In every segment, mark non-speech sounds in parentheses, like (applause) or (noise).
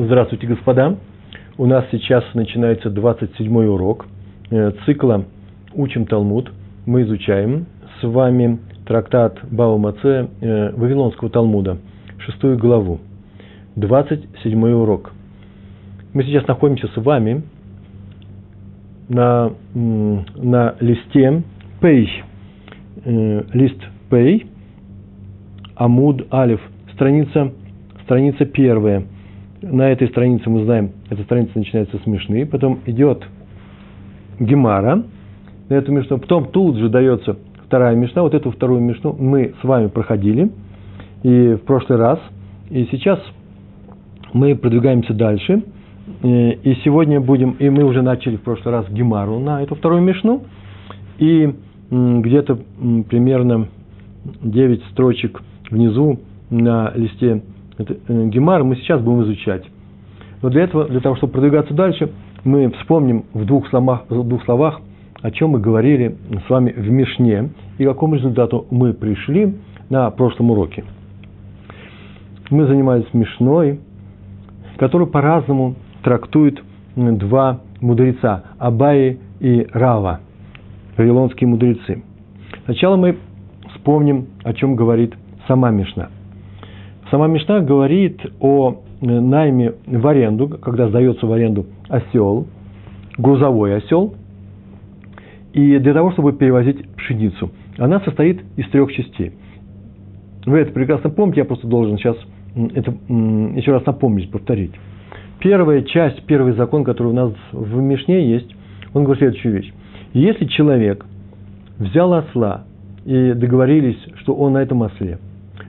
Здравствуйте, господа. У нас сейчас начинается 27-й урок э, цикла «Учим Талмуд». Мы изучаем с вами трактат Бава Маце э, Вавилонского Талмуда, шестую главу, 27-й урок. Мы сейчас находимся с вами на, на листе Пей, э, лист Пей, Амуд Алиф, страница, страница первая – на этой странице мы знаем, эта страница начинается с Мишны, потом идет Гемара, на эту Мишну, потом тут же дается вторая Мишна, вот эту вторую Мишну мы с вами проходили и в прошлый раз, и сейчас мы продвигаемся дальше, и сегодня будем, и мы уже начали в прошлый раз Гемару на эту вторую Мишну, и где-то примерно 9 строчек внизу на листе это, э, Гемар мы сейчас будем изучать. Но для этого, для того, чтобы продвигаться дальше, мы вспомним в двух словах, в двух словах о чем мы говорили с вами в Мишне и к какому результату мы пришли на прошлом уроке. Мы занимались Мишной, который по-разному трактует два мудреца – Абаи и Рава, вавилонские мудрецы. Сначала мы вспомним, о чем говорит сама Мишна – Сама Мишна говорит о э, найме в аренду, когда сдается в аренду осел, грузовой осел, и для того, чтобы перевозить пшеницу. Она состоит из трех частей. Вы это прекрасно помните, я просто должен сейчас это еще раз напомнить, повторить. Первая часть, первый закон, который у нас в Мишне есть, он говорит следующую вещь. Если человек взял осла и договорились, что он на этом осле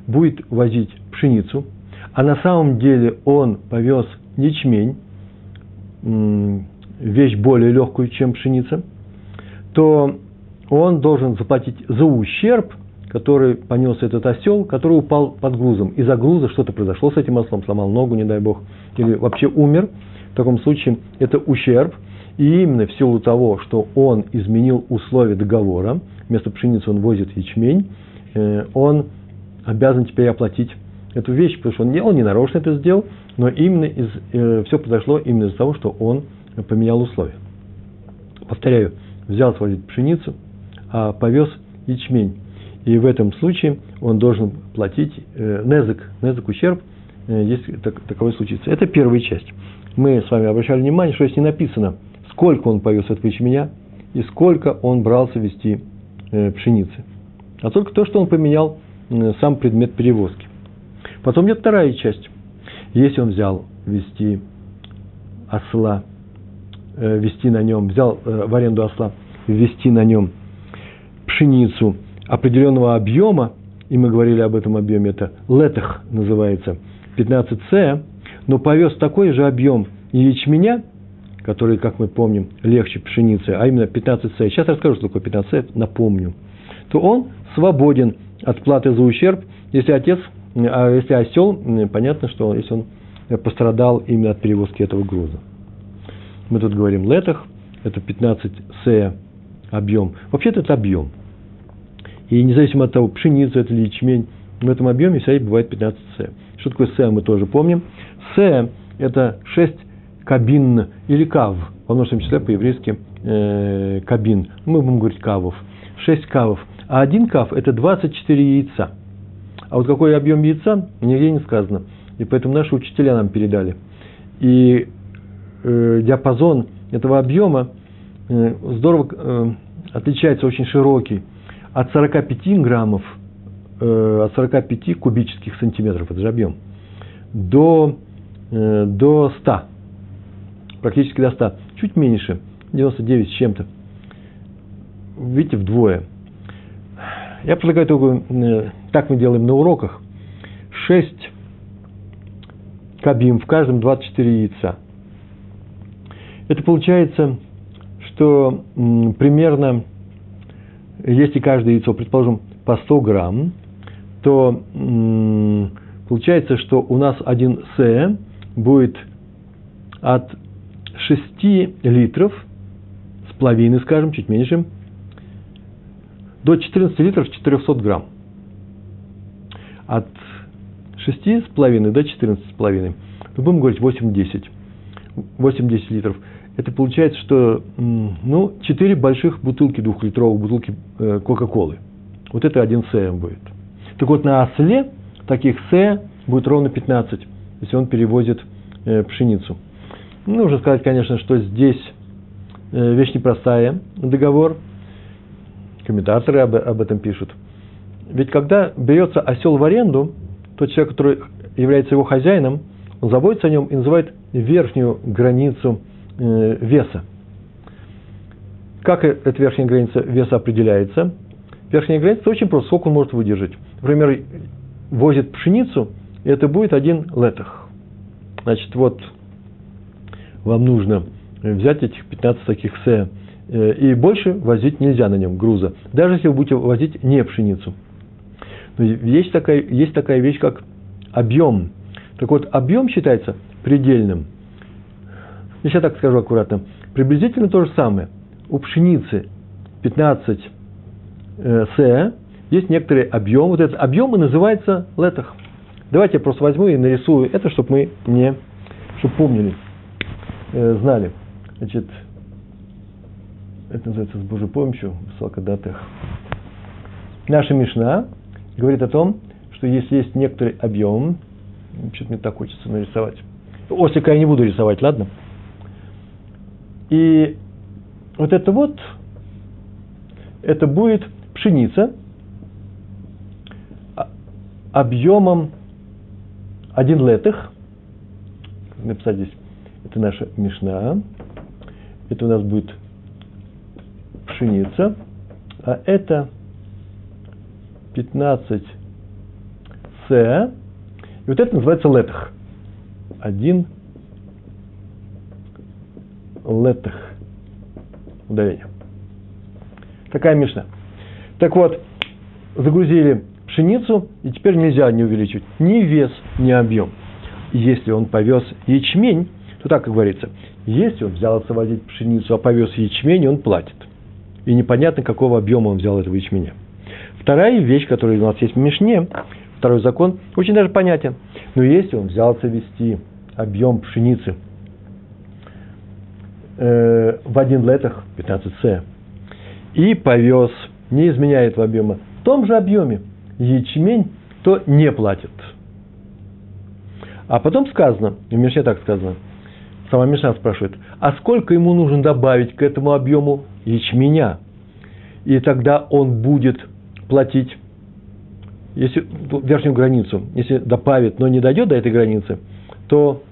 будет возить пшеницу, а на самом деле он повез ячмень, вещь более легкую, чем пшеница, то он должен заплатить за ущерб, который понес этот осел, который упал под грузом. Из-за груза что-то произошло с этим ослом, сломал ногу, не дай бог, или вообще умер. В таком случае это ущерб. И именно в силу того, что он изменил условия договора, вместо пшеницы он возит ячмень, э, он обязан теперь оплатить эту вещь, потому что он не, он не нарочно это сделал, но именно из, э, все произошло именно из-за того, что он поменял условия. Повторяю, взял свою пшеницу, а повез ячмень. И в этом случае он должен платить э, незык, незык ущерб, э, если так, таковой случится. Это первая часть. Мы с вами обращали внимание, что здесь не написано, сколько он повез этого ячменя и сколько он брался вести э, пшеницы. А только то, что он поменял э, сам предмет перевозки. Потом идет вторая часть. Если он взял вести осла, э, вести на нем, взял э, в аренду осла, вести на нем пшеницу определенного объема, и мы говорили об этом объеме, это летах называется, 15С, но повез такой же объем ячменя, который, как мы помним, легче пшеницы, а именно 15С. Сейчас расскажу, что такое 15С, напомню. То он свободен от платы за ущерб, если отец а если осел, понятно, что если он пострадал именно от перевозки этого груза. Мы тут говорим летах, это 15 с объем. Вообще-то это объем. И независимо от того, пшеница это или ячмень, в этом объеме всегда бывает 15 с. Что такое с, мы тоже помним. С – это 6 кабин или кав, во множественном числе по-еврейски э, кабин. Мы будем говорить кавов. 6 кавов. А один кав – это 24 яйца – а вот какой объем яйца, нигде не сказано. И поэтому наши учителя нам передали. И э, диапазон этого объема э, здорово э, отличается, очень широкий. От 45 граммов, э, от 45 кубических сантиметров, это же объем, до, э, до 100, практически до 100, чуть меньше, 99 с чем-то. Видите, вдвое – я предлагаю такую, э, так мы делаем на уроках, 6 кабим, в каждом 24 яйца. Это получается, что примерно, если каждое яйцо, предположим, по 100 грамм, то получается, что у нас один С будет от 6 литров с половиной, скажем, чуть меньше, до 14 литров 400 грамм. От 6,5 до 14,5. Мы будем говорить 8-10. 8-10 литров. Это получается, что ну, 4 больших бутылки, двухлитровых бутылки э, Кока-Колы. Вот это один С будет. Так вот, на осле таких С будет ровно 15, если он перевозит э, пшеницу. Нужно сказать, конечно, что здесь э, вещь непростая, договор. Комментаторы об, об этом пишут. Ведь когда берется осел в аренду, тот человек, который является его хозяином, он заботится о нем и называет верхнюю границу э, веса. Как э, эта верхняя граница веса определяется? Верхняя граница очень просто, сколько он может выдержать. Например, возит пшеницу, и это будет один летах. Значит, вот вам нужно взять этих 15 таких се, и больше возить нельзя на нем груза, даже если вы будете возить не пшеницу. Но есть такая, есть такая вещь, как объем. Так вот, объем считается предельным. Если я так скажу аккуратно, приблизительно то же самое. У пшеницы 15 э, с есть некоторый объем. Вот этот объем и называется летах. Давайте я просто возьму и нарисую это, чтобы мы не, чтобы помнили, э, знали. Значит, это называется с Божьей помощью, высокодатых. Наша Мишна говорит о том, что если есть некоторый объем, что-то мне так хочется нарисовать. Ослика я не буду рисовать, ладно? И вот это вот, это будет пшеница объемом один летых. Написать здесь, это наша мешна. Это у нас будет пшеница. А это 15 с. И вот это называется летах. Один летах. Ударение. Такая мешна. Так вот, загрузили пшеницу, и теперь нельзя не увеличивать ни вес, ни объем. Если он повез ячмень, то так и говорится, если он взялся возить пшеницу, а повез ячмень, он платит. И непонятно, какого объема он взял этого ячменя. Вторая вещь, которая у нас есть в Мишне, второй закон, очень даже понятен. Но если он взялся вести объем пшеницы э, в один летах, 15 с, и повез, не изменяя этого объема, в том же объеме ячмень, то не платит. А потом сказано, в Мишне так сказано, сама Мишна спрашивает, а сколько ему нужно добавить к этому объему ячменя? И тогда он будет платить если верхнюю границу, если добавит, но не дойдет до этой границы, то,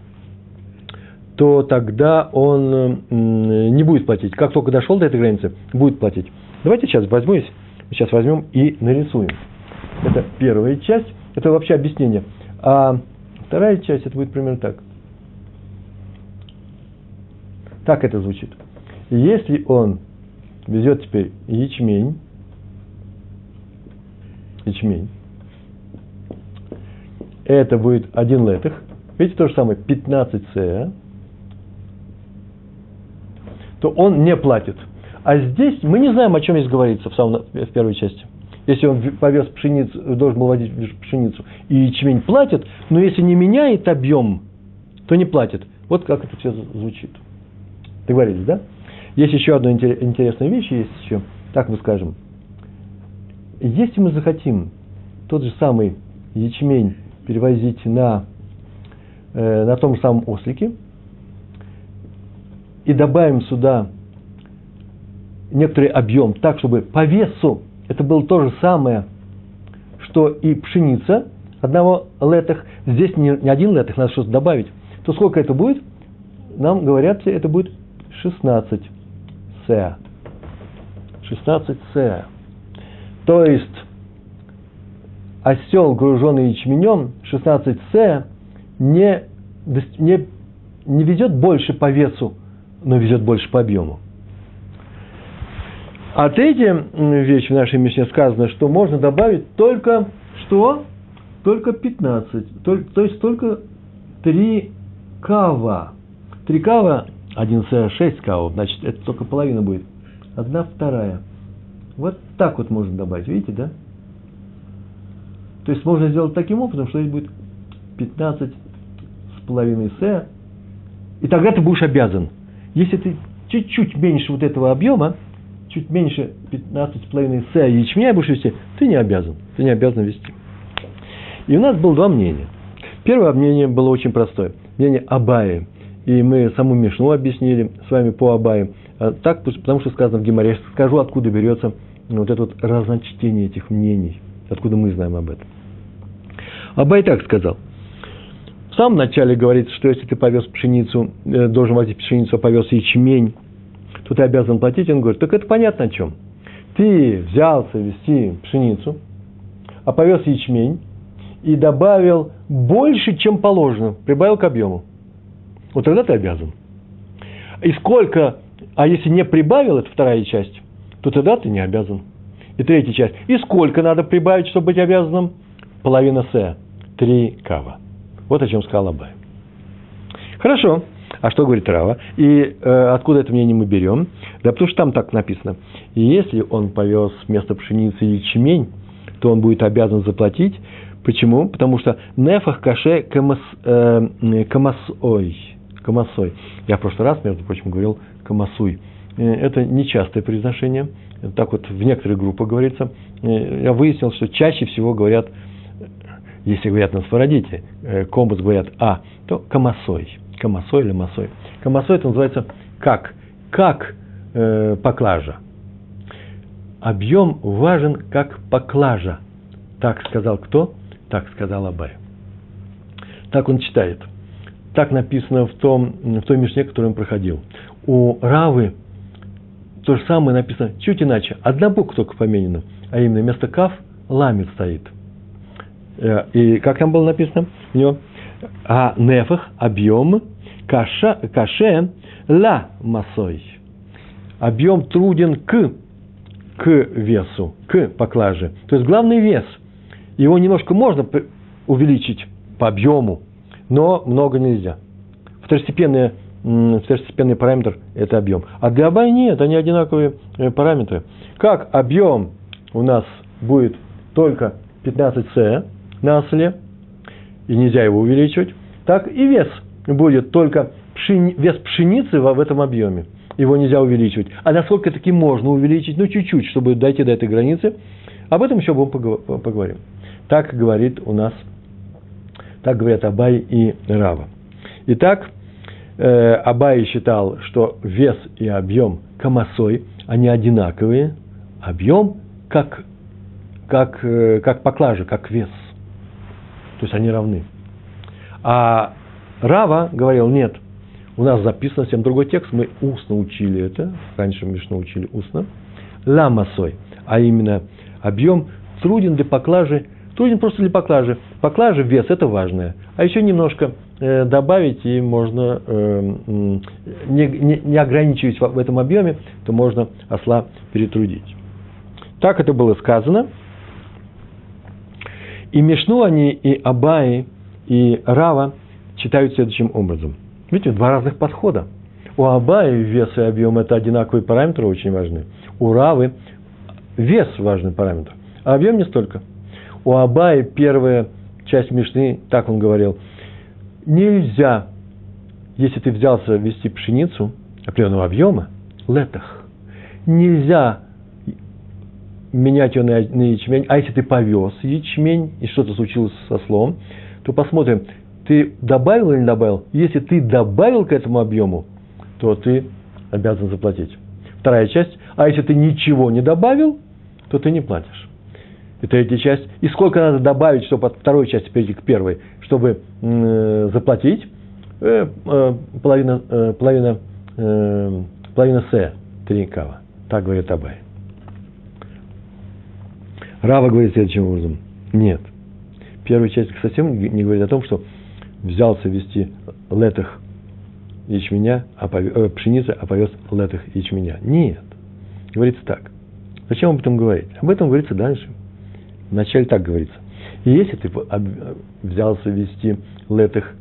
то тогда он не будет платить. Как только дошел до этой границы, будет платить. Давайте сейчас возьму, сейчас возьмем и нарисуем. Это первая часть, это вообще объяснение. А вторая часть, это будет примерно так. Так это звучит. Если он везет теперь ячмень, ячмень, это будет один летых. Видите, то же самое, 15 с, то он не платит. А здесь мы не знаем, о чем здесь говорится в, самом, в первой части. Если он повез пшеницу, должен был водить пшеницу, и ячмень платит, но если не меняет объем, то не платит. Вот как это все звучит. Договорились, да? Есть еще одна интересная вещь, есть еще, так мы скажем. Если мы захотим тот же самый ячмень перевозить на, э, на том же самом ослике и добавим сюда некоторый объем, так, чтобы по весу это было то же самое, что и пшеница одного летах, здесь не, не один летах, надо что-то добавить, то сколько это будет? Нам говорят, это будет 16 с. 16 с. То есть, осел, груженный ячменем, 16С, не, не, не везет больше по весу, но везет больше по объему. А третья вещь в нашей Мишне сказано, что можно добавить только что? Только 15. То, то есть только 3 кава. 3 кава, 1 с 6 кава, значит, это только половина будет. Одна вторая. Вот так вот можно добавить, видите, да? То есть можно сделать таким образом, что здесь будет 15 с половиной С, и тогда ты будешь обязан. Если ты чуть-чуть меньше вот этого объема, чуть меньше 15,5 С ячменя будешь вести, ты не обязан. Ты не обязан вести. И у нас было два мнения. Первое мнение было очень простое. Мнение Абаи. И мы саму Мишну объяснили с вами по Абаи. А так, потому что сказано в Гимаре. Скажу, откуда берется вот это вот разночтение этих мнений. Откуда мы знаем об этом. Абай так сказал. В самом начале говорится, что если ты повез пшеницу, э, должен возить пшеницу, а повез ячмень, то ты обязан платить. Он говорит, так это понятно о чем. Ты взялся вести пшеницу, а повез ячмень и добавил больше, чем положено, прибавил к объему. Вот тогда ты обязан. И сколько, а если не прибавил, это вторая часть, то тогда ты не обязан. И третья часть. И сколько надо прибавить, чтобы быть обязанным? Половина С. Три кава. Вот о чем сказал Абай. Хорошо. А что говорит Рава? И э, откуда это мнение мы берем? Да потому что там так написано. И если он повез вместо пшеницы ячмень, то он будет обязан заплатить. Почему? Потому что нефах каше камас, э, камасой. Камасой. Я в прошлый раз, между прочим, говорил камасуй. Э, это нечастое произношение. Так вот в некоторых группах говорится. Э, я выяснил, что чаще всего говорят, если говорят на сфарадите, э, комбус говорят «а», то камасой Камасой или масой. Камасой это называется как? Как э, поклажа. Объем важен как поклажа. Так сказал кто? Так сказал Абай. Так он читает. Так написано в, том, в той мишне, которую он проходил. У Равы то же самое написано чуть иначе. Одна буква только поменена, а именно вместо каф ламит стоит. Э, и как там было написано у него? а нефах, объем, каша, каше, ла масой. Объем труден к, к весу, к поклаже. То есть главный вес. Его немножко можно увеличить по объему, но много нельзя. Второстепенный, второстепенный параметр – это объем. А для Абай нет, они одинаковые э, параметры. Как объем у нас будет только 15 С на осле – и нельзя его увеличивать, так и вес будет только пшени, вес пшеницы в этом объеме. Его нельзя увеличивать. А насколько таки можно увеличить? Ну, чуть-чуть, чтобы дойти до этой границы. Об этом еще будем поговорим. Так говорит у нас, так говорят Абай и Рава. Итак, э, Абай считал, что вес и объем камасой, они одинаковые. Объем как, как, э, как поклажа, как вес – то есть они равны. А Рава говорил, нет, у нас записан совсем другой текст, мы устно учили это, раньше мы Мишну учили устно, ламасой, а именно объем труден для поклажи, труден просто для поклажи. Поклажи, вес, это важное. А еще немножко э, добавить, и можно, э, не, не, не ограничиваясь в этом объеме, то можно осла перетрудить. Так это было сказано. И Мишну они, и Абаи, и Рава читают следующим образом. Видите, два разных подхода. У Абаи вес и объем – это одинаковые параметры, очень важны. У Равы вес – важный параметр, а объем не столько. У Абаи первая часть Мишны, так он говорил, нельзя, если ты взялся вести пшеницу определенного объема, летах, нельзя менять ее на, на ячмень, а если ты повез ячмень, и что-то случилось со слом, то посмотрим, ты добавил или не добавил. Если ты добавил к этому объему, то ты обязан заплатить. Вторая часть, а если ты ничего не добавил, то ты не платишь. И третья часть, и сколько надо добавить, чтобы от второй части перейти к первой, чтобы э, заплатить, э, э, половина, э, половина, э, половина С, три кава. Так говорит Абай. Рава говорит следующим образом. Нет. Первая часть совсем не говорит о том, что взялся вести летых ячменя, а повез, э, пшеницы, а повез летых ячменя. Нет. Говорится так. Зачем об этом говорить? Об этом говорится дальше. Вначале так говорится. И если ты взялся вести летых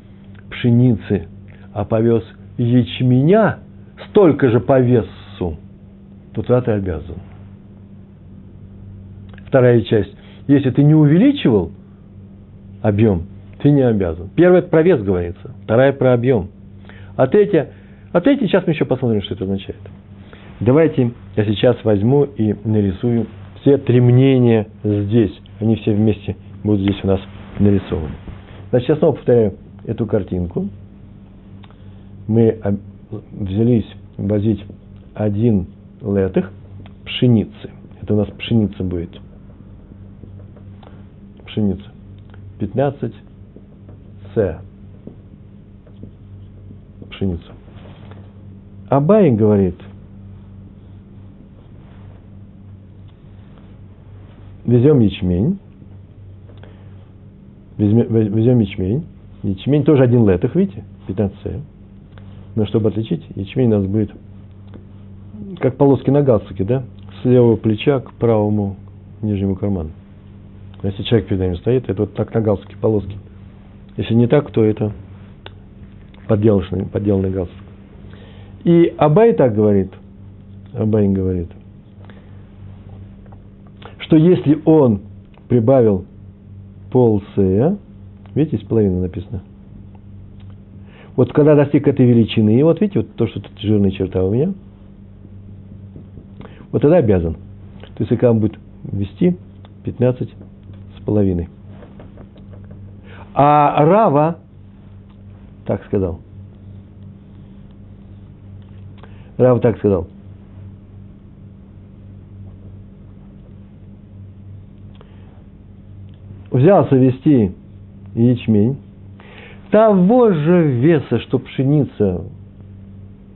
пшеницы, а повез ячменя столько же по весу, то тогда ты обязан вторая часть, если ты не увеличивал объем, Ты не обязан. Это про вес говорится, вторая – про объем. А третья, а третья, сейчас мы еще посмотрим, что это означает. Давайте я сейчас возьму и нарисую все три мнения здесь. Они все вместе будут здесь у нас нарисованы. Значит, я снова повторяю эту картинку. Мы взялись возить один летых пшеницы. Это у нас пшеница будет. Пшеница. 15 С. Пшеница. Абай говорит, везем ячмень, везем, ячмень, ячмень тоже один летых, видите, 15 С. Но чтобы отличить, ячмень у нас будет как полоски на галстуке, да? С левого плеча к правому нижнему карману. Если человек перед нами стоит, это вот так на галстуке полоски. Если не так, то это подделанный, подделанный галстук. И Абай так говорит, Абай говорит, что если он прибавил пол сея, видите, из половины написано, вот когда достиг этой величины, и вот видите, вот то, что тут жирная черта у меня – вот тогда обязан. То есть, если он будет вести 15 с половиной. А Рава так сказал. Рава так сказал. Взялся вести ячмень. Того же веса, что пшеница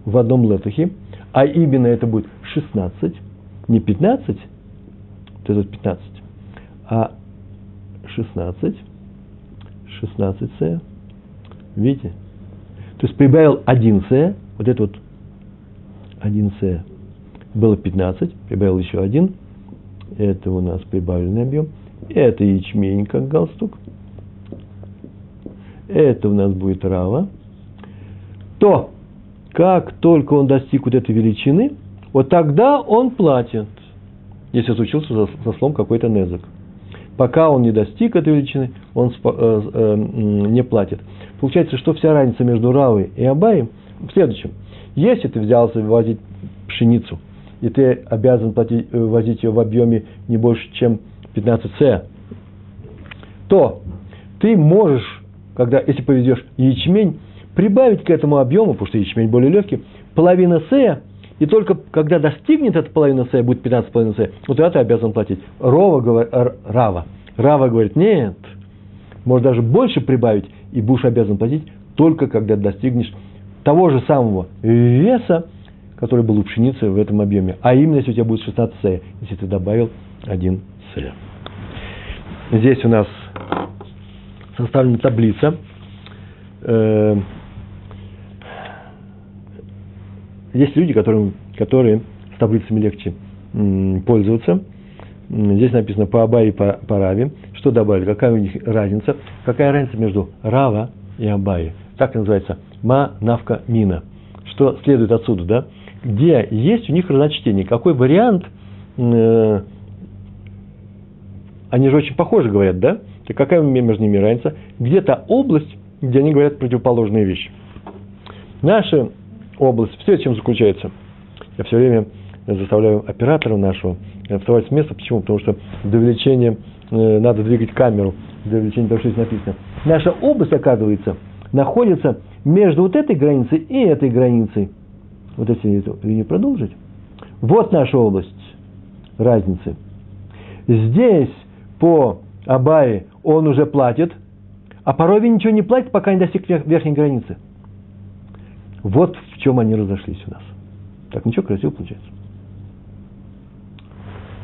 в одном летухе, а именно это будет 16, не 15, вот этот 15, а 16, 16 С, видите? То есть прибавил 1 С, вот это вот 1 С, было 15, прибавил еще один, это у нас прибавленный объем, это ячмень как галстук, это у нас будет рава, то как только он достиг вот этой величины, вот тогда он платит, если случился за, за слом какой-то незак. Пока он не достиг этой величины, он э, э, не платит. Получается, что вся разница между Равой и Абаем в следующем. Если ты взялся возить пшеницу, и ты обязан платить, э, возить ее в объеме не больше, чем 15 С, то ты можешь, когда, если повезешь ячмень, прибавить к этому объему, потому что ячмень более легкий, половина С, и только когда достигнет эта половина С, будет 15,5 С, вот это ты обязан платить. Рова говорит, Рава. Рава говорит, нет, может даже больше прибавить, и будешь обязан платить только когда достигнешь того же самого веса, который был у пшеницы в этом объеме. А именно, если у тебя будет 16 С, если ты добавил 1 С. Здесь у нас составлена таблица. Э, Есть люди, которые, которые с таблицами легче пользоваться. Здесь написано по Абай и по, по Раве. Что добавили? Какая у них разница? Какая разница между Рава и Абай? Так называется ма, навка, мина. Что следует отсюда, да? Где есть у них разночтение? Какой вариант? Э, они же очень похожи говорят, да? Так какая между ними разница? Где-то область, где они говорят противоположные вещи. Наши область. Все, чем заключается. Я все время заставляю оператора нашего вставать с места. Почему? Потому что до увеличения э, надо двигать камеру, до увеличения того, что здесь написано. Наша область, оказывается, находится между вот этой границей и этой границей. Вот если эту линию продолжить. Вот наша область разницы. Здесь по Абае он уже платит, а по Рове ничего не платит, пока не достиг верхней границы. Вот в чем они разошлись у нас. Так, ничего, красиво получается.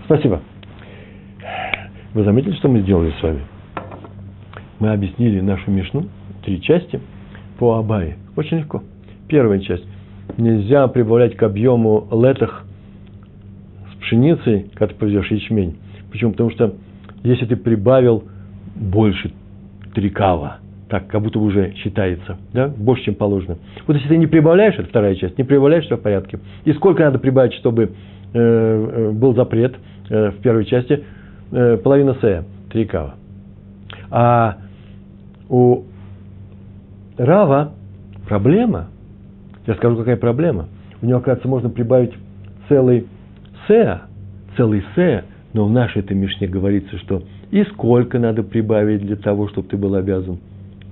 Спасибо. Вы заметили, что мы сделали с вами? Мы объяснили нашу Мишну, три части, по Абае. Очень легко. Первая часть. Нельзя прибавлять к объему летах с пшеницей, когда ты повезешь ячмень. Почему? Потому что если ты прибавил больше три кава, так, как будто уже считается, да, больше, чем положено. Вот если ты не прибавляешь, это вторая часть, не прибавляешь, все в порядке. И сколько надо прибавить, чтобы э, э был запрет э, в первой части? Э, половина С, три кава. А у Рава проблема. Я скажу, какая проблема. У него, оказывается, можно прибавить целый сеа, целый сеа, но в нашей этой Мишне говорится, что и сколько надо прибавить для того, чтобы ты был обязан?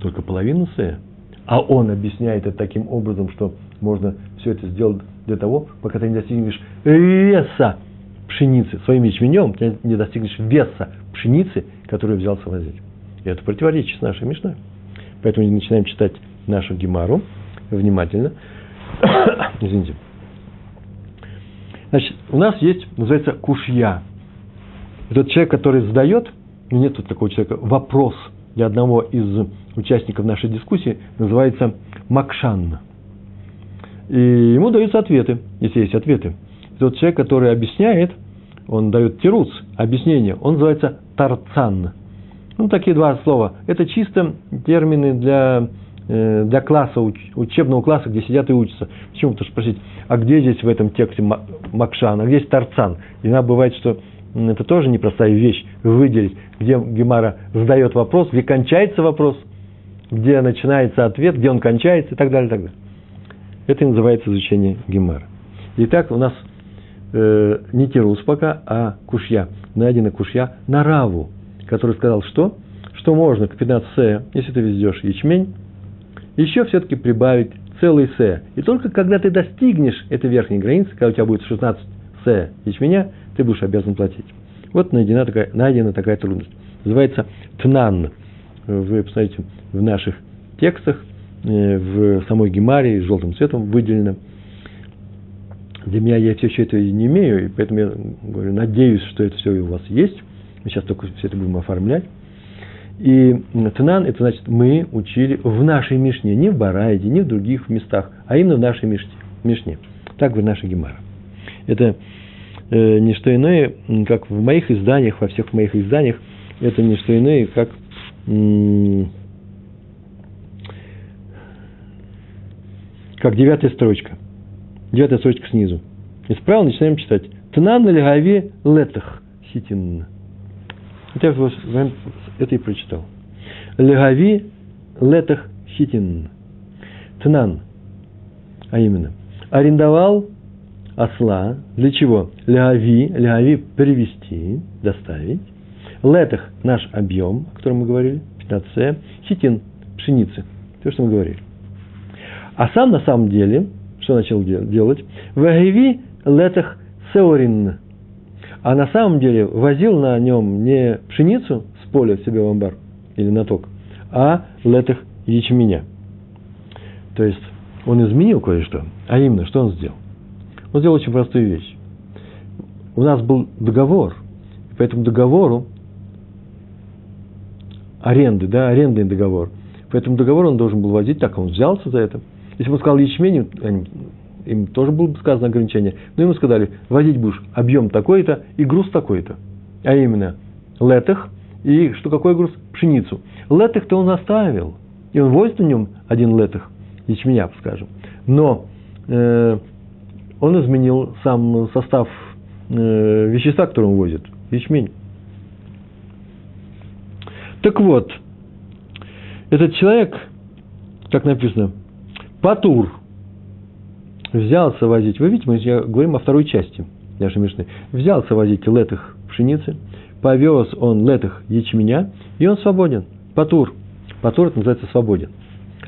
Только половину сея. А он объясняет это таким образом, что можно все это сделать для того, пока ты не достигнешь веса пшеницы. Своим ячменем ты не достигнешь веса пшеницы, которую взялся возить. И это противоречит нашей Мишной. Поэтому мы начинаем читать нашу Гемару внимательно. (coughs) Извините. Значит, у нас есть, называется, кушья. Этот человек, который задает, ну, нет тут такого человека, вопрос для одного из участников нашей дискуссии, называется Макшан. И ему даются ответы, если есть ответы. Тот человек, который объясняет, он дает тируц, объяснение, он называется тарцан. Ну, такие два слова. Это чисто термины для, э, для класса, учебного класса, где сидят и учатся. Почему? Потому что спросить, а где здесь в этом тексте Макшан, а где здесь Тарцан? Иногда бывает, что это тоже непростая вещь, выделить, где Гемара задает вопрос, где кончается вопрос, где начинается ответ, где он кончается и так далее, и так далее. Это и называется изучение Гемара. Итак, у нас э, не Тирус пока, а Кушья. Найдена Кушья на Раву, который сказал, что? Что можно к 15 се, если ты везешь ячмень, еще все-таки прибавить целый се. И только когда ты достигнешь этой верхней границы, когда у тебя будет 16 се ячменя, ты будешь обязан платить. Вот найдена такая, найдена такая трудность. Называется тнан. Вы посмотрите в наших текстах, э, в самой Гемаре, желтым цветом выделено. Для меня я все еще этого не имею, и поэтому я говорю, надеюсь, что это все у вас есть. Мы сейчас только все это будем оформлять. И Тнан, это значит, мы учили в нашей Мишне, не в Барайде, не в других местах, а именно в нашей Мишне. Мишне. Так говорит наша Гемара. Это э, не что иное, как в моих изданиях, во всех моих изданиях, это не что иное, как как девятая строчка. Девятая строчка снизу. И справа начинаем читать. Тнан легави летах хитин. Это я это и прочитал. Легави летах хитин. Тнан. А именно. Арендовал осла. Для чего? Легави. Легави перевести, доставить. Летах наш объем, о котором мы говорили. 15 Хитин пшеницы. То, что мы говорили. А сам на самом деле, что начал делать? Вагиви летах сеорин. А на самом деле возил на нем не пшеницу с поля себе в амбар или на ток, а летах ячменя. То есть он изменил кое-что. А именно, что он сделал? Он сделал очень простую вещь. У нас был договор, по этому договору аренды, да, арендный договор. По этому договору он должен был возить, так он взялся за это. Если бы он сказал ячмень, им тоже было бы сказано ограничение. Но ему сказали, возить будешь объем такой-то и груз такой-то. А именно, летых и что какой груз? Пшеницу. Летых-то он оставил. И он возит на нем один летых, ячменя, скажем. Но э, он изменил сам состав э, вещества, который он возит. Ячмень. Так вот, этот человек, как написано, Патур взялся возить, вы видите, мы говорим о второй части нашей Мишны, взялся возить летых пшеницы, повез он летых ячменя, и он свободен. Патур. Патур это называется свободен.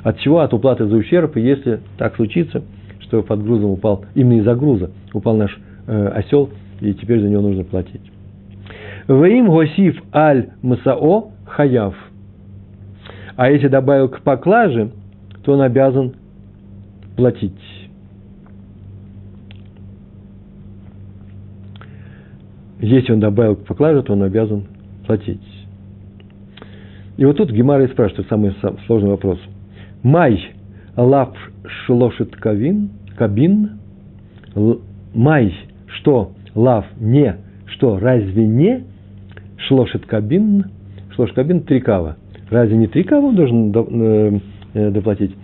От чего? От уплаты за ущерб, и если так случится, что под грузом упал, именно из-за груза упал наш э, осел, и теперь за него нужно платить. Ваим госив аль масао хаяв. А если добавил к поклаже, то он обязан платить. Если он добавил к поклаже, то он обязан платить. И вот тут Гемара и спрашивает самый сложный вопрос. Май лав шлошит кавин, кабин, май, что лав не, что разве не шлошит кабин, шлошит кабин три кава. Разве не три кава он должен э, э, доплатить?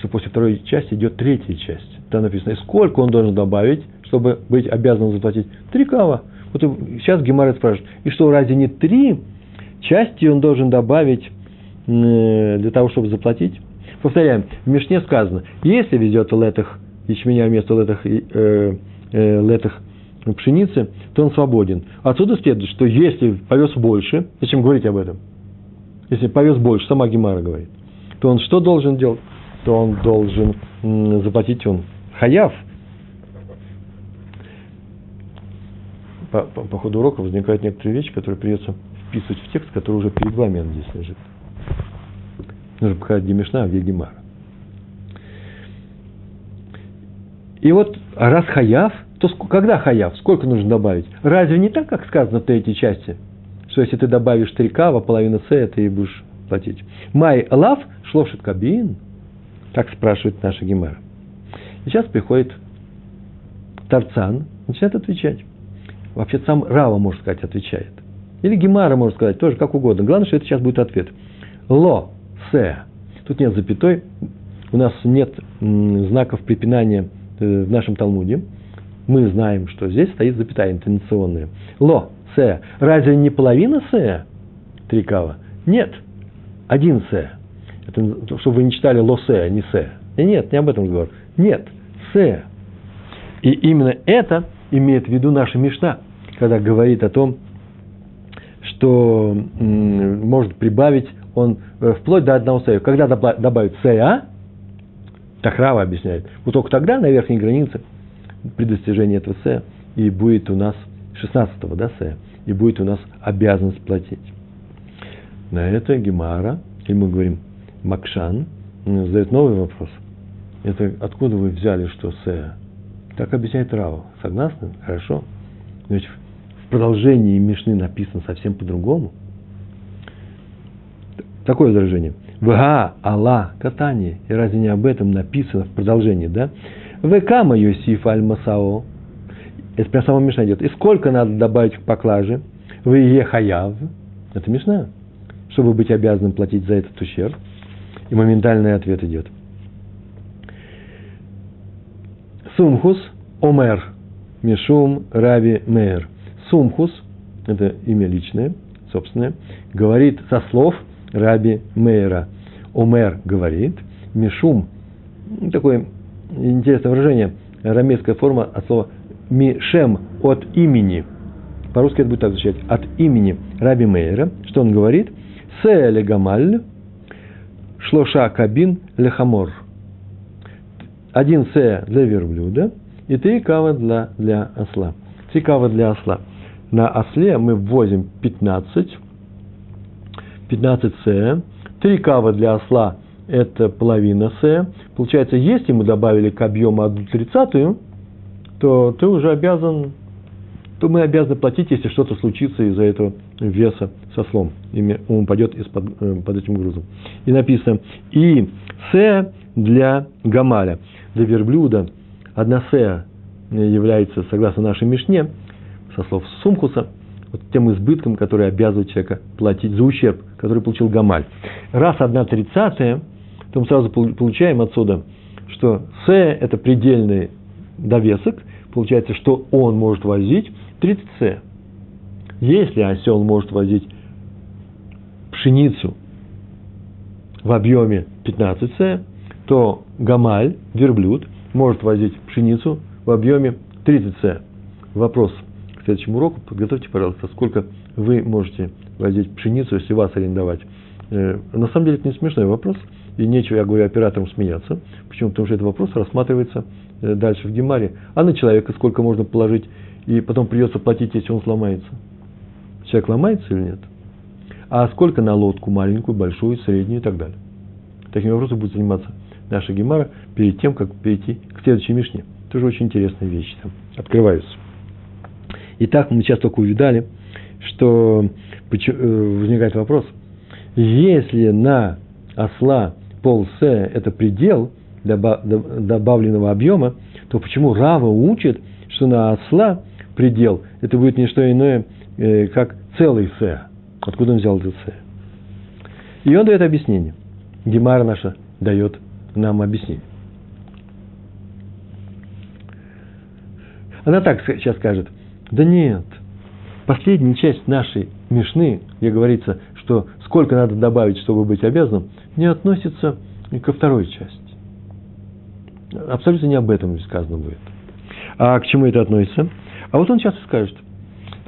что после второй части идет третья часть. Там написано, сколько он должен добавить, чтобы быть обязанным заплатить. Три кава. Вот сейчас Гемарет спрашивает, и что, разве не три части он должен добавить э, для того, чтобы заплатить. Повторяем, в Мишне сказано, если везет летых ячменя вместо летых, э, э, летых пшеницы, то он свободен. Отсюда следует, что если повез больше, зачем говорить об этом? Если повез больше, сама Гемара говорит, то он что должен делать? То он должен м, заплатить он хаяв. По, по, по ходу урока возникают некоторые вещи, которые придется вписывать в текст, который уже перед вами здесь лежит. Нужно показать, где Мишна, а где Гемара. И вот раз хаяв, то когда хаяв? Сколько нужно добавить? Разве не так, как сказано в третьей части? Что если ты добавишь три кава, половина с, ты будешь платить. Май лав шлошит кабин. Так спрашивает наша Гемара. И сейчас приходит Тарцан, начинает отвечать. Вообще сам Рава, может сказать, отвечает. Или Гемара, может сказать, тоже как угодно. Главное, что это сейчас будет ответ. Ло, се. Тут нет запятой. У нас нет знаков препинания э, в нашем Талмуде. Мы знаем, что здесь стоит запятая интонационная. Ло, се. Разве не половина се? Три кава? Нет. Один се. Это, чтобы вы не читали ло се, а не се. И нет, не об этом разговор. Нет. Се. И именно это имеет в виду наша Мишна, когда говорит о том, что может прибавить он э, вплоть до одного сея. Когда добавит сея, Тахрава объясняет, вот только тогда на верхней границе при достижении этого сея и будет у нас 16-го, да, сея, и будет у нас обязанность платить. На это Гемара, или мы говорим Макшан, задает новый вопрос. Это откуда вы взяли, что сея? Так объясняет Рава. Согласны? Хорошо. Ведь в продолжении Мишны написано совсем по-другому. Такое возражение. Вга Алла катание. И разве не об этом написано в продолжении, да? Векама Йосиф аль Масао. Это прямо сама Мишна идет. И сколько надо добавить к поклаже? В Ехаяв. Это Мишна. Чтобы быть обязанным платить за этот ущерб. И моментальный ответ идет. Сумхус Омер. Мишум Рави Мейер. Сумхус, это имя личное, собственное, говорит со слов Раби Мейера. Омер говорит, Мишум, такое интересное выражение, арамейская форма от слова Мишем, от имени. По-русски это будет так звучать, от имени Раби Мейера. Что он говорит? Се легамаль, шлоша кабин лехамор. Один се для верблюда и три кава для, для осла. Три кава для осла. На осле мы ввозим 15, 15 с. Три кава для осла – это половина с. Получается, если мы добавили к объему одну тридцатую, то ты уже обязан, то мы обязаны платить, если что-то случится из-за этого веса со слом. Он упадет из-под, э, под этим грузом. И написано, и с для гамаля, для верблюда, одна с является, согласно нашей Мишне, со слов Сумкуса, вот тем избытком, который обязывает человека платить за ущерб, который получил Гамаль. Раз одна тридцатая, то мы сразу получаем отсюда, что С – это предельный довесок, получается, что он может возить 30 С. Если осел может возить пшеницу в объеме 15 С, то Гамаль, верблюд, может возить пшеницу в объеме 30 С. Вопрос – к следующему уроку подготовьте, пожалуйста, сколько вы можете возить пшеницу, если вас арендовать. Э, на самом деле это не смешной вопрос, и нечего, я говорю, операторам смеяться. Почему? Потому что этот вопрос рассматривается э, дальше в Гемаре. А на человека сколько можно положить, и потом придется платить, если он сломается. Человек ломается или нет? А сколько на лодку, маленькую, большую, среднюю и так далее. Такими вопросами будет заниматься наша Гемара перед тем, как перейти к следующей Мишне. Тоже очень интересные вещи там открываются. Итак, мы сейчас только увидали, что э, возникает вопрос, если на осла пол С – это предел добавленного объема, то почему Рава учит, что на осла предел – это будет не что иное, э, как целый С? Откуда он взял этот С? И он дает объяснение. Гемара наша дает нам объяснение. Она так сейчас скажет – да нет. Последняя часть нашей Мишны, где говорится, что сколько надо добавить, чтобы быть обязанным, не относится ко второй части. Абсолютно не об этом сказано будет. А к чему это относится? А вот он сейчас и скажет.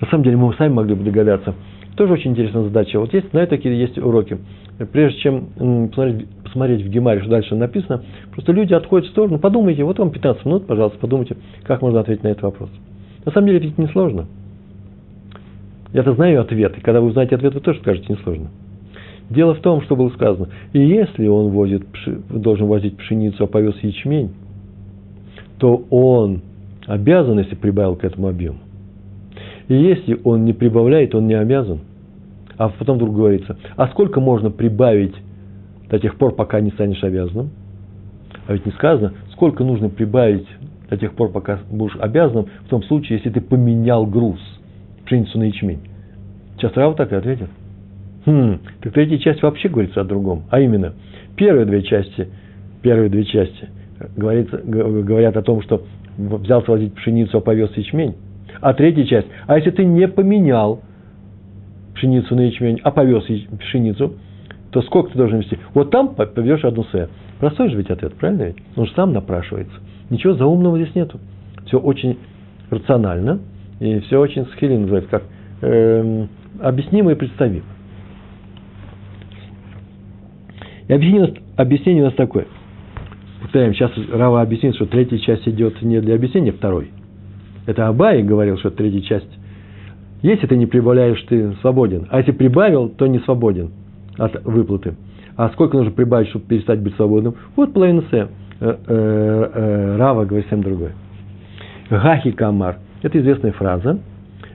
На самом деле мы сами могли бы догадаться. Тоже очень интересная задача. Вот есть, знаете, такие есть уроки. Прежде чем посмотреть, посмотреть в Гемаре, что дальше написано, просто люди отходят в сторону, подумайте, вот вам 15 минут, пожалуйста, подумайте, как можно ответить на этот вопрос. На самом деле это не сложно. Я-то знаю ответ, и когда вы узнаете ответ, вы тоже скажете несложно. Дело в том, что было сказано, и если он возит, должен возить пшеницу, а повез ячмень, то он обязан, если прибавил к этому объему. И если он не прибавляет, он не обязан. А потом вдруг говорится, а сколько можно прибавить до тех пор, пока не станешь обязанным? А ведь не сказано, сколько нужно прибавить до тех пор, пока будешь обязанным, в том случае, если ты поменял груз, пшеницу на ячмень. Сейчас Рава так и ответит. Хм, так третья часть вообще говорится о другом. А именно, первые две части, первые две части говорится, говорят о том, что взялся возить пшеницу, а повез ячмень. А третья часть, а если ты не поменял пшеницу на ячмень, а повез пшеницу, то сколько ты должен вести? Вот там повезешь одну сэ. Простой же ведь ответ, правильно ведь? Он же сам напрашивается. Ничего заумного здесь нету. Все очень рационально и все очень схили называется, как э, объяснимо и представимо. И объяснение, объяснение у нас такое. Повторяем, сейчас Рава объяснит, что третья часть идет не для объяснения второй. Это Абай говорил, что третья часть. Если ты не прибавляешь, ты свободен. А если прибавил, то не свободен от выплаты. А сколько нужно прибавить, чтобы перестать быть свободным? Вот половина С. Э, э, э, Рава говорит всем другое. Гахи Камар. Это известная фраза.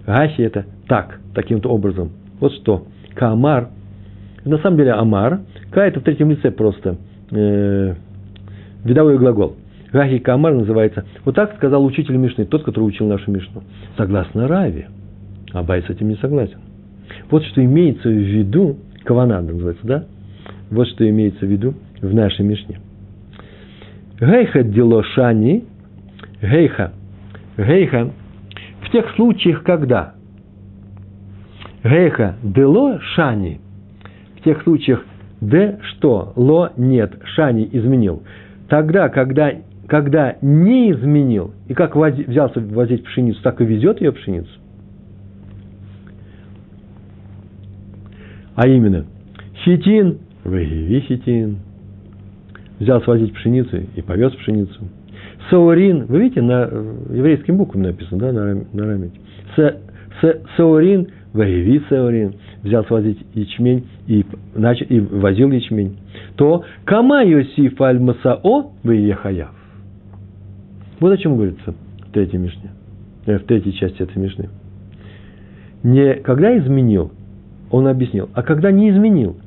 Гахи это так, таким-то образом. Вот что. Камар. На самом деле Амар. Ка это в третьем лице просто. Э, видовой глагол. Гахи Камар называется. Вот так сказал учитель Мишны, тот, который учил нашу Мишну. Согласно Раве. Абай с этим не согласен. Вот что имеется в виду, каванада называется, да? Вот что имеется в виду в нашей Мишне. Гейха делошани, гейха, гейха, в тех случаях, когда гейха дело шани, в тех случаях, д что, ло нет, шани изменил. Тогда, когда, когда не изменил, и как взялся возить пшеницу, так и везет ее пшеницу, а именно хитин, вегиви хитин, взял свозить пшеницу и повез пшеницу. Саурин, вы видите, на еврейским буквами написано, да, на, на рамете. Саурин, вегиви саурин, взял свозить ячмень и, начал, и возил ячмень. То кама Йосиф аль Масао. Вот о чем говорится в третьей мишне, э, в третьей части этой мишны. Не когда изменил, он объяснил. А когда не изменил,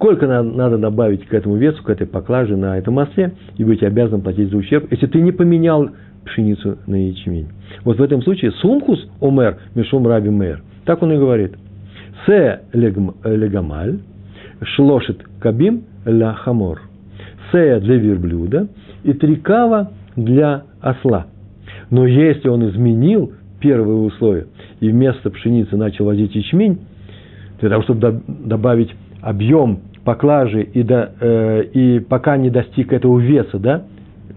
сколько надо добавить к этому весу, к этой поклаже на этом масле, и быть обязан платить за ущерб, если ты не поменял пшеницу на ячмень. Вот в этом случае сумхус омер мишум раби мэр. Так он и говорит. Се легамаль, шлошит кабим ля хамор. Се для верблюда и три кава для осла. Но если он изменил первое условие и вместо пшеницы начал возить ячмень, для того, чтобы добавить объем поклажи и, до, э, и пока не достиг этого веса, да,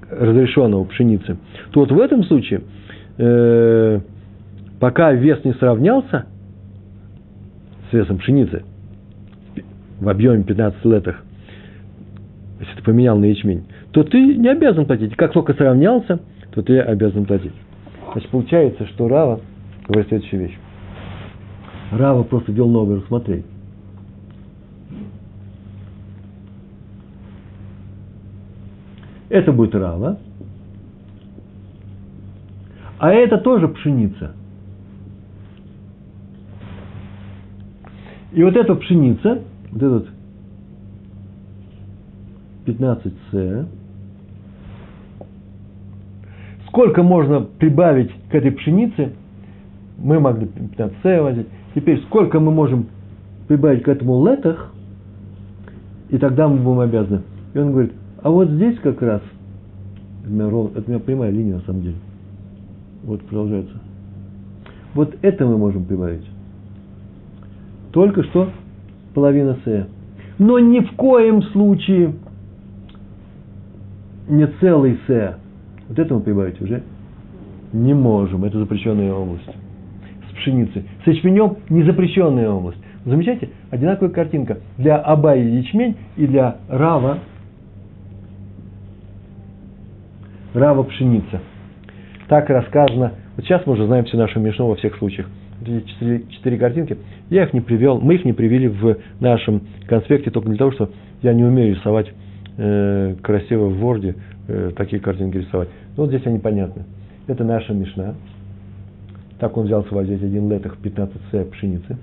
разрешенного пшеницы, то вот в этом случае, э, пока вес не сравнялся с весом пшеницы в объеме 15 летах, если ты поменял на ячмень, то ты не обязан платить. Как только сравнялся, то ты обязан платить. Значит, получается, что Рава говорит следующую вещь. Рава просто вел новое рассмотрение. Это будет Рава. А это тоже пшеница. И вот эта пшеница, вот этот 15С, сколько можно прибавить к этой пшенице, мы могли 15С возить, Теперь, сколько мы можем прибавить к этому летах, и тогда мы будем обязаны. И он говорит, а вот здесь как раз, это у меня, это у меня прямая линия на самом деле, вот продолжается. Вот это мы можем прибавить. Только что половина С. Но ни в коем случае не целый С. Вот это мы прибавить уже не можем. Это запрещенная область. С пшеницей. С ячменем не запрещенная область. Замечаете? Одинаковая картинка. Для Абая ячмень и для Рава Рава пшеница. Так рассказано. Вот сейчас мы уже знаем все нашу Мишну во всех случаях. Эти четыре, четыре картинки. Я их не привел, мы их не привели в нашем конспекте только для того, что я не умею рисовать э, красиво в Word э, такие картинки рисовать. Но вот здесь они понятны. Это наша Мишна. Так он взялся возить один летах 15 с пшеницы.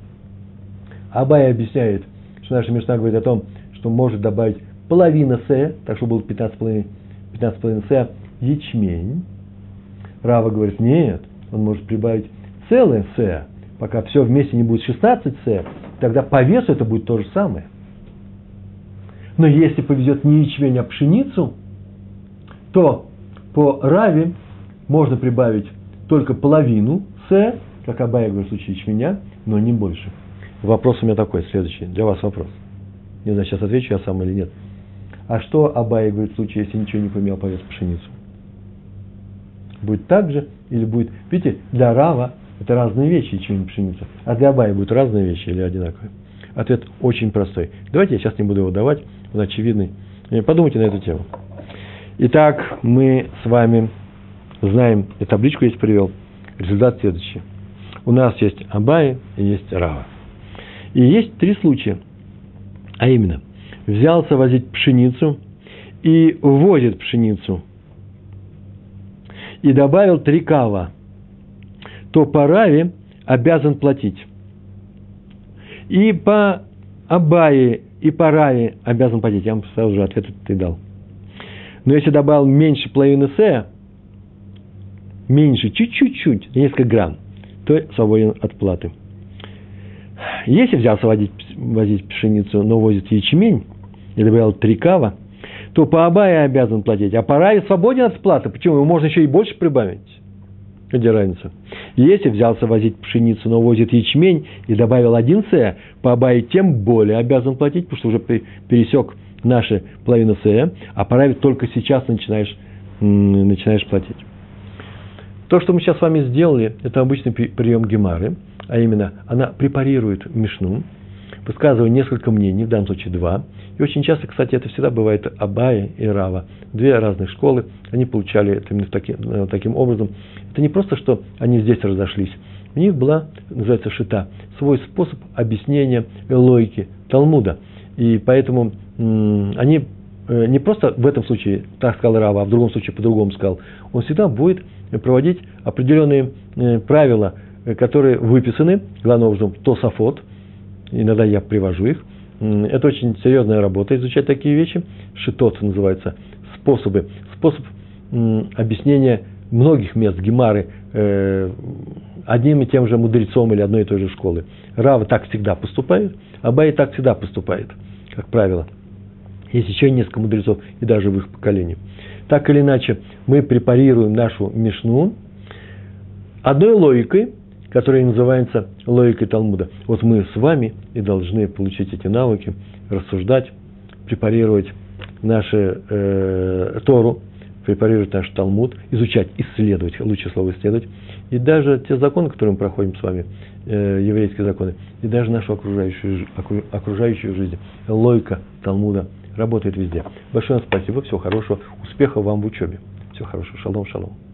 Абай объясняет, что наша Мишна говорит о том, что может добавить половина с, так что было 15,5 15 с, ячмень. Рава говорит, нет, он может прибавить целое с, пока все вместе не будет 16 с, тогда по весу это будет то же самое. Но если повезет не ячмень, а пшеницу, то по раве можно прибавить только половину с, как Абая говорит в случае ячменя, но не больше. Вопрос у меня такой, следующий, для вас вопрос. Не знаю, сейчас отвечу я сам или нет. А что Абай говорит в случае, если ничего не поменял по весу пшеницу? Будет так же или будет... Видите, для Рава это разные вещи, ячмень и пшеница. А для Абая будут разные вещи или одинаковые? Ответ очень простой. Давайте я сейчас не буду его давать, он очевидный. Э, подумайте на эту тему. Итак, мы с вами знаем, я табличку здесь привел. Результат следующий. У нас есть Абай и есть Рава. И есть три случая. А именно, взялся возить пшеницу и возит пшеницу и добавил три кава, то по Раве обязан платить. И по Абае, и по Раве обязан платить. Я вам сразу же ответ ты дал. Но если добавил меньше половины С, меньше, чуть-чуть, несколько грамм, то свободен от платы. Если взялся возить, возить пшеницу, но возит ячмень, и добавил три кава, то по Абае обязан платить, а по Раве свободен от платы. Почему? Ему можно еще и больше прибавить. Где разница? Если взялся возить пшеницу, но возит ячмень и добавил один С, по Абае тем более обязан платить, потому что уже пересек наши половину С, а по Раве только сейчас начинаешь, начинаешь платить. То, что мы сейчас с вами сделали, это обычный прием Гемары, а именно она препарирует Мишну, высказывая несколько мнений, в данном случае два. И очень часто, кстати, это всегда бывает Абая и Рава. Две разных школы, они получали это именно таким, э, таким образом. Это не просто, что они здесь разошлись. У них была, называется шита, свой способ объяснения логики Талмуда. И поэтому они э, не просто в этом случае так сказал Рава, а в другом случае по-другому сказал. Он всегда будет проводить определенные э, правила, которые выписаны, главным образом, Тософот, иногда я привожу их. Это очень серьезная работа, изучать такие вещи. Шитот называется, способы, способ объяснения многих мест Гемары э, одним и тем же мудрецом или одной и той же школы. Рава так всегда поступает, Абай так всегда поступает, как правило. Есть еще несколько мудрецов и даже в их поколении. Так или иначе, мы препарируем нашу Мишну одной логикой, которая называется логикой Талмуда. Вот мы с вами и должны получить эти навыки, рассуждать, препарировать нашу э, Тору, препарировать наш Талмуд, изучать, исследовать, лучше слово исследовать, и даже те законы, которые мы проходим с вами, э, еврейские законы, и даже нашу окружающую, окружающую жизнь, логика Талмуда – работает везде. Большое спасибо, всего хорошего, успехов вам в учебе. Всего хорошего, шалом, шалом.